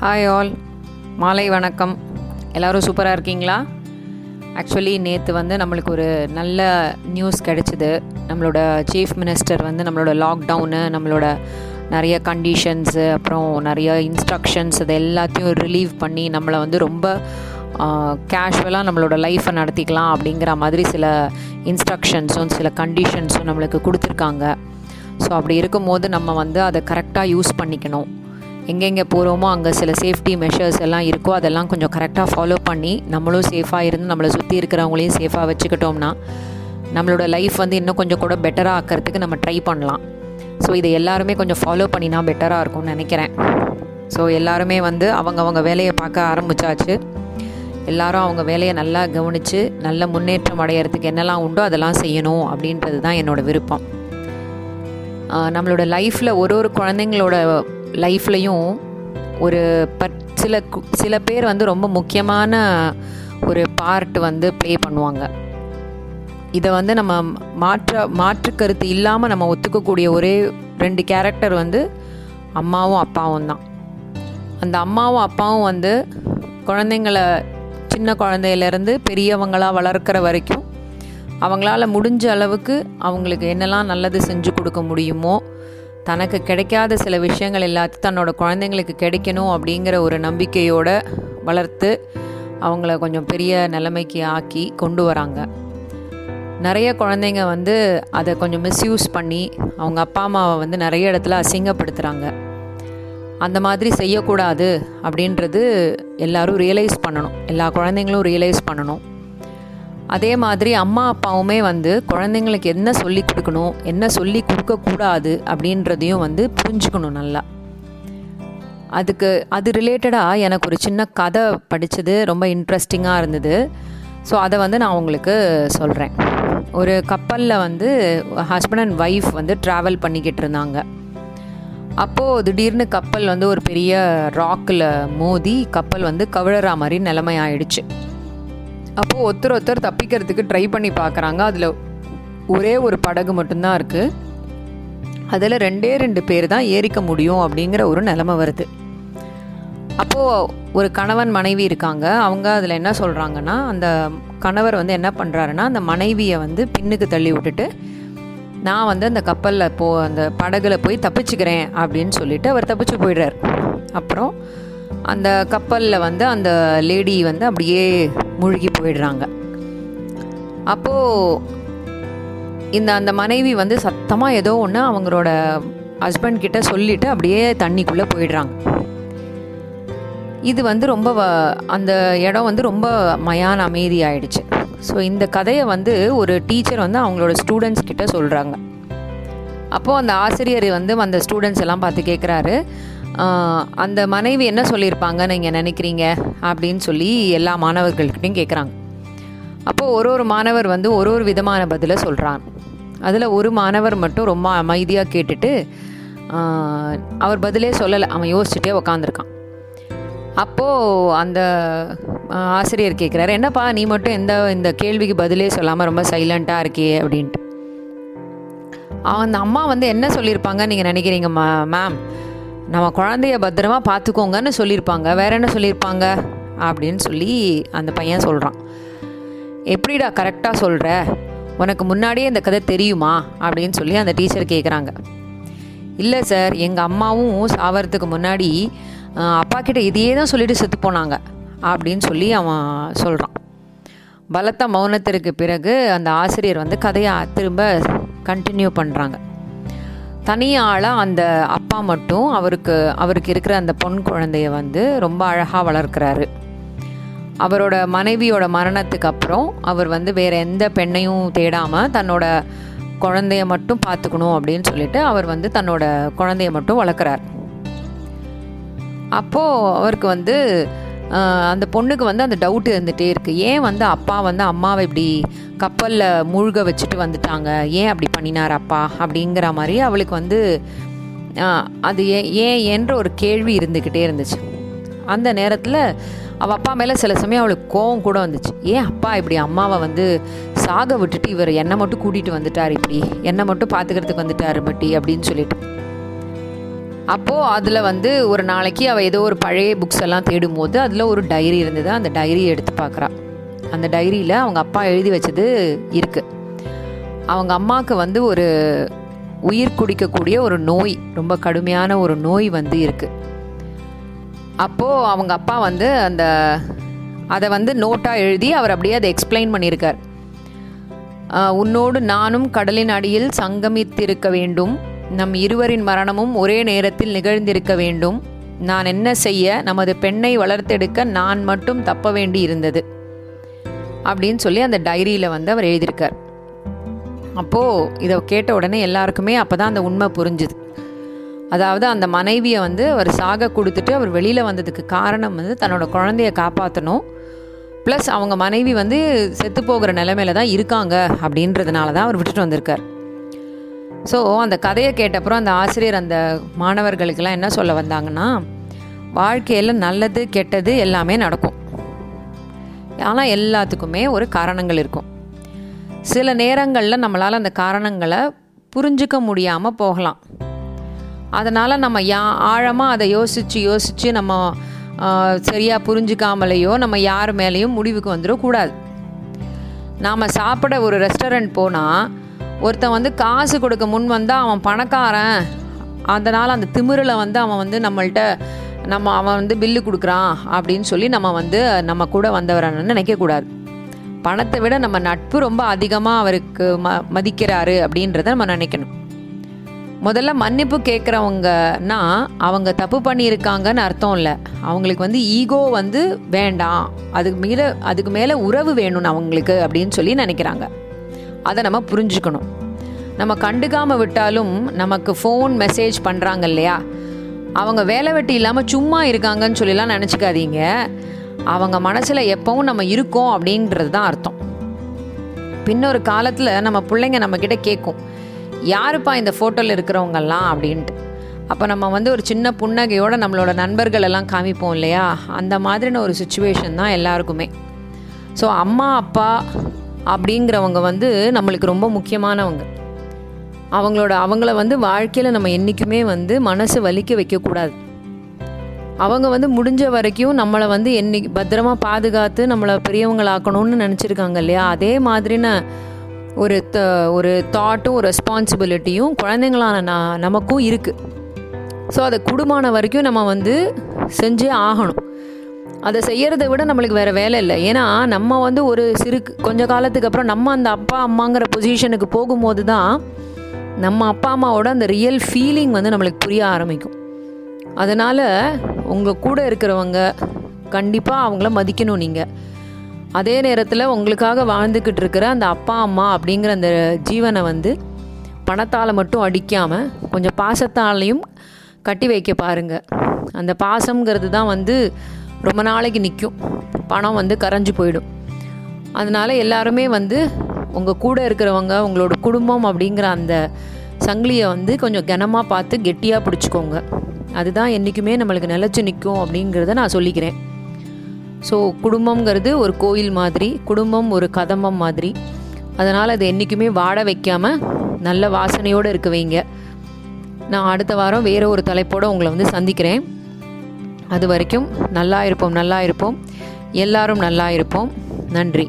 Hi all மாலை வணக்கம். எல்லோரும் சூப்பராக இருக்கீங்களா? ஆக்சுவலி நேற்று வந்து நம்மளுக்கு ஒரு நல்ல நியூஸ் கிடைச்சிது. நம்மளோட சீஃப் மினிஸ்டர் வந்து நம்மளோட லாக்டவுனு நம்மளோட நிறைய கண்டிஷன்ஸு அப்புறம் நிறைய இன்ஸ்ட்ரக்ஷன்ஸ் இது எல்லாத்தையும் ரிலீவ் பண்ணி நம்மளை வந்து ரொம்ப கேஷுவலாக நம்மளோட லைஃப்பை நடத்திக்கலாம் அப்படிங்கிற மாதிரி சில இன்ஸ்ட்ரக்ஷன்ஸும் சில கண்டிஷன்ஸும் நம்மளுக்கு கொடுத்துருக்காங்க. ஸோ அப்படி இருக்கும்போது நம்ம வந்து அதை கரெக்டாக யூஸ் பண்ணிக்கணும். எங்கெங்கே போகிறோமோ அங்கே சில சேஃப்டி மெஷர்ஸ் எல்லாம் இருக்கோ அதெல்லாம் கொஞ்சம் கரெக்டாக ஃபாலோ பண்ணி நம்மளும் சேஃபாக இருந்து நம்மளை சுற்றி இருக்கிறவங்களையும் சேஃபாக வச்சுக்கிட்டோம்னா நம்மளோட லைஃப் வந்து இன்னும் கொஞ்சம் கூட பெட்டராக ஆக்கிறதுக்கு நம்ம ட்ரை பண்ணலாம். ஸோ இதை எல்லாருமே கொஞ்சம் ஃபாலோ பண்ணினா பெட்டராக இருக்கும்னு நினைக்கிறேன். ஸோ எல்லாருமே வந்து அவங்கவங்க வேலையை பார்க்க ஆரம்பித்தாச்சு எல்லாரும் அவங்க வேலையை நல்லா கவனித்து நல்ல முன்னேற்றம் அடையிறதுக்கு என்னெல்லாம் உண்டோ அதெல்லாம் செய்யணும் அப்படின்றது தான் என்னோடய விருப்பம். நம்மளோட லைஃப்பில் ஒரு ஒரு குழந்தைங்களோட லைஃப்லையும் ஒரு பட் சில சில பேர் வந்து ரொம்ப முக்கியமான ஒரு பார்ட் வந்து ப்ளே பண்ணுவாங்க. இதை வந்து நம்ம மாற்ற மாற்று கருத்து இல்லாமல் நம்ம ஒத்துக்கக்கூடிய ஒரே ரெண்டு கேரக்டர் வந்து அம்மாவும் அப்பாவும் தான். அந்த அம்மாவும் அப்பாவும் வந்து குழந்தைங்கள சின்ன குழந்தையிலேருந்து பெரியவங்களாக வளர்க்குற வரைக்கும் அவங்களால முடிஞ்ச அளவுக்கு அவங்களுக்கு என்னெல்லாம் நல்லது செஞ்சு கொடுக்க முடியுமோ தனக்கு கிடைக்காத சில விஷயங்கள் எல்லாத்தையும் தன்னோட குழந்தைங்களுக்கு கிடைக்கணும் அப்படிங்கிற ஒரு நம்பிக்கையோடு வளர்த்து அவங்கள கொஞ்சம் பெரிய நிலைமைக்கு ஆக்கி கொண்டு வராங்க. நிறைய குழந்தைங்க வந்து அதை கொஞ்சம் மிஸ்யூஸ் பண்ணி அவங்க அப்பா அம்மாவை வந்து நிறைய இடத்துல அசிங்கப்படுத்துகிறாங்க அந்த மாதிரி செய்யக்கூடாது அப்படின்றது எல்லோரும் ரியலைஸ் பண்ணணும். எல்லா குழந்தைங்களும் ரியலைஸ் பண்ணணும். அதே மாதிரி அம்மா அப்பாவுமே வந்து குழந்தைங்களுக்கு என்ன சொல்லி கொடுக்கணும் என்ன சொல்லி கொடுக்கக்கூடாது அப்படின்றதையும் வந்து புரிஞ்சுக்கணும் நல்லா. அதுக்கு அது ரிலேட்டடாக எனக்கு ஒரு சின்ன கதை படித்தது ரொம்ப இன்ட்ரெஸ்டிங்காக இருந்தது. ஸோ அதை வந்து நான் உங்களுக்கு சொல்கிறேன் ஒரு கப்பலில் வந்து ஹஸ்பண்ட் அண்ட் ஒய்ஃப் வந்து ட்ராவல் பண்ணிக்கிட்டு இருந்தாங்க. அப்போது திடீர்னு கப்பல் வந்து ஒரு பெரிய ராக்கில் மோதி கப்பல் வந்து கவிழற மாதிரி நிலைமை ஆயிடுச்சு. அப்போது ஒருத்தர் ஒருத்தர் தப்பிக்கிறதுக்கு ட்ரை பண்ணி பார்க்குறாங்க. அதில் ஒரே ஒரு படகு மட்டும்தான் இருக்குது அதில் ரெண்டே ரெண்டு பேர் தான் ஏறிக்க முடியும் அப்படிங்கிற ஒரு நிலமை வருது. அப்போது ஒரு கணவன் மனைவி இருக்காங்க. அவங்க அதில் என்ன சொல்கிறாங்கன்னா அந்த கணவர் வந்து என்ன பண்ணுறாருன்னா அந்த மனைவியை வந்து பின்னுக்கு தள்ளி விட்டுட்டு நான் வந்து அந்த கப்பலில் போ அந்த படகுல போய் தப்பிச்சுக்கிறேன் அப்படின்னு சொல்லிட்டு அவர் தப்பிச்சு போயிடுறார். அப்புறம் அந்த கப்பலில் வந்து அந்த லேடி வந்து அப்படியே மூழ்கி போயிடுறாங்க. அப்போது இந்த அந்த மனைவி வந்து சத்தமாக ஏதோ ஒன்று அவங்களோட ஹஸ்பண்ட் கிட்ட சொல்லிட்டு அப்படியே தண்ணிக்குள்ளே போயிடுறாங்க. இது வந்து ரொம்ப அந்த இடம் வந்து ரொம்ப மயான அமைதி ஆயிடுச்சு. ஸோ இந்த கதையை வந்து ஒரு டீச்சர் வந்து அவங்களோட ஸ்டூடெண்ட்ஸ் கிட்ட சொல்கிறாங்க அப்போது அந்த ஆசிரியர் வந்து அந்த ஸ்டூடெண்ட்ஸ் எல்லாம் பார்த்து கேட்குறாரு அந்த மனைவி என்ன சொல்லியிருப்பாங்க நீங்கள் நினைக்கிறீங்க? அப்படின்னு சொல்லி எல்லா மாணவர்கள்கிட்டையும் கேட்குறாங்க அப்போது ஒரு ஒரு மாணவர் வந்து ஒரு ஒரு விதமான பதிலை சொல்கிறான் அதில் ஒரு மாணவர் மட்டும் ரொம்ப அமைதியாக கேட்டுட்டு அவர் பதிலே சொல்லலை. அவன் யோசிச்சுட்டே உக்காந்துருக்கான். அப்போது அந்த ஆசிரியர் கேட்குறாரு என்னப்பா நீ மட்டும் எந்த இந்த கேள்விக்கு பதிலே சொல்லாமல் ரொம்ப சைலண்ட்டாக இருக்கே அப்படின்ட்டு. அந்த அம்மா வந்து என்ன சொல்லியிருப்பாங்க நீங்கள் நினைக்கிறீங்க மா மேம் நம்ம குழந்தைய பத்திரமா பார்த்துக்கோங்கன்னு சொல்லியிருப்பாங்க. வேற என்ன சொல்லியிருப்பாங்க? அப்படின்னு சொல்லி அந்த பையன் சொல்கிறான் எப்படிடா கரெக்டாக சொல்கிற உனக்கு முன்னாடியே இந்த கதை தெரியுமா? அப்படின்னு சொல்லி அந்த டீச்சர் கேட்குறாங்க இல்லை சார் எங்கள் அம்மாவும் சாவறதுக்கு முன்னாடி அப்பா கிட்ட இதையே தான் சொல்லிட்டு செத்து போனாங்க. அப்படின்னு சொல்லி அவன் சொல்கிறான் பலத்த மௌனத்திற்கு பிறகு அந்த ஆசிரியர் வந்து கதையை திரும்ப கண்டினியூ பண்ணுறாங்க தனியாளாக அந்த அப்பா மட்டும் அவருக்கு அவருக்கு இருக்கிற அந்த பொன் குழந்தைய வந்து ரொம்ப அழகாக வளர்க்குறாரு. அவரோட மனைவியோட மரணத்துக்கு அப்புறம் அவர் வந்து வேறு எந்த பெண்ணையும் தேடாமல் தன்னோட குழந்தைய மட்டும் பார்த்துக்கணும் அப்படின்னு சொல்லிட்டு அவர் வந்து தன்னோட குழந்தைய மட்டும் வளர்க்குறார். அப்போது அவருக்கு வந்து அந்த பொண்ணுக்கு வந்து அந்த டவுட் இருந்துகிட்டே இருக்குது ஏன் வந்து அப்பா வந்து அம்மாவை இப்படி கப்பலில் மூழ்க வச்சுட்டு வந்துட்டாங்க. ஏன் அப்படி பண்ணினார் அப்பா? அப்படிங்கிற மாதிரி அவளுக்கு வந்து அது ஏன் ஏன் என்ற ஒரு கேள்வி இருந்துக்கிட்டே இருந்துச்சு. அந்த நேரத்தில் அவள் அப்பா மேலே சில சமயம் அவளுக்கு கோவம் கூட வந்துச்சு. ஏன் அப்பா இப்படி அம்மாவை வந்து சாக விட்டுட்டு இவர் என்னை மட்டும் கூட்டிகிட்டு வந்துட்டார் இப்படி? என்னை மட்டும் பார்த்துக்கிறதுக்கு வந்துட்டார் மட்டி அப்படின்னு சொல்லிட்டு. அப்போது அதில் வந்து ஒரு நாளைக்கு அவள் ஏதோ ஒரு பழைய புக்ஸ் எல்லாம் தேடும்போது அதில் ஒரு டைரி இருந்தது. அந்த டைரியை எடுத்து பார்க்குறா அந்த டைரியில் அவங்க அப்பா எழுதி வச்சது இருக்குது அவங்க அம்மாவுக்கு வந்து ஒரு உயிர் குடிக்கக்கூடிய ஒரு நோய் ரொம்ப கடுமையான ஒரு நோய் வந்து இருக்குது அப்போது அவங்க அப்பா வந்து அந்த அதை வந்து நோட்டாக எழுதி அவர் அப்படியே அதை எக்ஸ்பிளைன் பண்ணியிருக்கார். உன்னோடு நானும் கடலின் அடியில் சங்கமித்திருக்க வேண்டும். நம் இருவரின் மரணமும் ஒரே நேரத்தில் நிகழ்ந்திருக்க வேண்டும். நான் என்ன செய்ய நமது பெண்ணை வளர்த்தெடுக்க நான் மட்டும் தப்ப வேண்டி இருந்தது. அப்படின்னு சொல்லி அந்த டைரியில் வந்து அவர் எழுதியிருக்கார். அப்போது இதை கேட்ட உடனே எல்லாருக்குமே அப்போ தான் அந்த உண்மை புரிஞ்சுது. அதாவது அந்த மனைவியை வந்து அவர் சாக கொடுத்துட்டு அவர் வெளியில் வந்ததுக்கு காரணம் வந்து தன்னோட குழந்தைய காப்பாற்றணும் ப்ளஸ் அவங்க மனைவி வந்து செத்து போகிற நிலமையில தான் இருக்காங்க அப்படின்றதுனால தான் அவர் விட்டுட்டு வந்திருக்கார். ஸோ அந்த கதையை கேட்டப்புறம் அந்த ஆசிரியர் அந்த மாணவர்களுக்கெல்லாம் என்ன சொல்ல வந்தாங்கன்னா வாழ்க்கையில் நல்லது கெட்டது எல்லாமே நடக்கும். ஆனால் எல்லாத்துக்குமே ஒரு காரணங்கள் இருக்கும். சில நேரங்களில் நம்மளால் அந்த காரணங்களை புரிஞ்சுக்க முடியாமல் போகலாம். அதனால் நம்ம யா ஆழமாக அதை யோசித்து யோசித்து நம்ம சரியாக புரிஞ்சுக்காமலேயோ நம்ம யார் மேலேயும் முடிவுக்கு வந்துடக்கூடாது நாம் சாப்பிட ஒரு ரெஸ்டாரண்ட் போனால் ஒருத்தன் வந்து காசு கொடுக்க முன் வந்தால் அவன் பணக்காரன். அதனால் அந்த திமிரில் வந்து அவன் வந்து நம்மள்கிட்ட நம்ம அவன் வந்து பில்லு கொடுக்குறான் அப்படின்னு சொல்லி நம்ம வந்து நம்ம கூட வந்தவரான்னு நினைக்கக்கூடாது பணத்தை விட நம்ம நட்பு ரொம்ப அதிகமாக அவருக்கு ம மதிக்கிறாரு அப்படின்றத நம்ம நினைக்கணும். முதல்ல மன்னிப்பு கேட்குறவங்கன்னா அவங்க தப்பு பண்ணியிருக்காங்கன்னு அர்த்தம் இல்லை. அவங்களுக்கு வந்து ஈகோ வந்து வேண்டாம். அதுக்கு மேலே அதுக்கு மேலே உறவு வேணும்னு அவங்களுக்கு அப்படின்னு சொல்லி நினைக்கிறாங்க. அதை நம்ம புரிஞ்சுக்கணும். நம்ம கண்டுக்காமல் விட்டாலும் நமக்கு ஃபோன் மெசேஜ் பண்ணுறாங்க இல்லையா? அவங்க வேலை வெட்டி இல்லாமல் சும்மா இருக்காங்கன்னு சொல்லிலாம் நினச்சிக்காதீங்க. அவங்க மனசில் எப்பவும் நம்ம இருக்கோம் அப்படின்றது தான் அர்த்தம். பின்னொரு காலத்தில் நம்ம பிள்ளைங்க நம்மக்கிட்ட கேட்கும் யாருப்பா இந்த ஃபோட்டோவில் இருக்கிறவங்கெல்லாம் அப்படின்ட்டு. அப்போ நம்ம வந்து ஒரு சின்ன புன்னகையோடு நம்மளோட நண்பர்கள் எல்லாம் காமிப்போம் இல்லையா? அந்த மாதிரின ஒரு சுச்சுவேஷன் தான் எல்லாருக்குமே. ஸோ அம்மா அப்பா அப்படிங்கிறவங்க வந்து நம்மளுக்கு ரொம்ப முக்கியமானவங்க. அவங்களோட அவங்கள வந்து வாழ்க்கையில் நம்ம என்றைக்குமே வந்து மனசு வலிக்க வைக்கக்கூடாது. அவங்க வந்து முடிஞ்ச வரைக்கும் நம்மளை வந்து என்னைக்கு பத்திரமா பாதுகாத்து நம்மளை பெரியவங்களாக்கணும்னு நினச்சிருக்காங்க இல்லையா? அதே மாதிரின ஒரு த ஒரு தாட்டும் ரெஸ்பான்சிபிலிட்டியும் குழந்தைங்களான நான் நமக்கும் இருக்குது ஸோ அதை குடும்பமான வரைக்கும் நம்ம வந்து செஞ்சே ஆகணும். அதை செய்யறதை விட நம்மளுக்கு வேறு வேலை இல்லை. ஏன்னா நம்ம வந்து ஒரு சிறு கொஞ்ச காலத்துக்கு அப்புறம் நம்ம அந்த அப்பா அம்மாங்கிற பொசிஷனுக்கு போகும்போது தான் நம்ம அப்பா அம்மாவோட அந்த ரியல் ஃபீலிங் வந்து நம்மளுக்கு புரிய ஆரம்பிக்கும். அதனால் உங்கள் கூட இருக்கிறவங்க கண்டிப்பாக அவங்கள மதிக்கணும் நீங்கள் அதே நேரத்தில் உங்களுக்காக வாழ்ந்துக்கிட்டு இருக்கிற அந்த அப்பா அம்மா அப்படிங்கிற அந்த ஜீவனை வந்து பணத்தால் மட்டும் அடிக்காமல் கொஞ்சம் பாசத்தாலையும் கட்டி வைக்க பாருங்கள் அந்த பாசம்ங்கிறது தான் வந்து ரொம்ப நாளைக்கு நிற்கும் பணம் வந்து கரைஞ்சு போயிடும். அதனால் எல்லாருமே வந்து உங்கள் கூட இருக்கிறவங்க உங்களோட குடும்பம் அப்படிங்கிற அந்த சங்கிலியை வந்து கொஞ்சம் கனமாக பார்த்து கெட்டியாக பிடிச்சிக்கோங்க. அதுதான் என்றைக்குமே நம்மளுக்கு நிலச்சி நிற்கும் அப்படிங்கிறத நான் சொல்லிக்கிறேன். ஸோ குடும்பங்கிறது ஒரு கோயில் மாதிரி குடும்பம் ஒரு கதம்பம் மாதிரி. அதனால் அது என்றைக்குமே வாட வைக்காமல் நல்ல வாசனையோடு இருக்க வைங்க. நான் அடுத்த வாரம் வேறு ஒரு தலைப்போடு உங்களை வந்து சந்திக்கிறேன். அது வரைக்கும் நல்லா இருப்போம் நல்லா இருப்போம். எல்லாரும் நல்லா இருப்போம். நன்றி.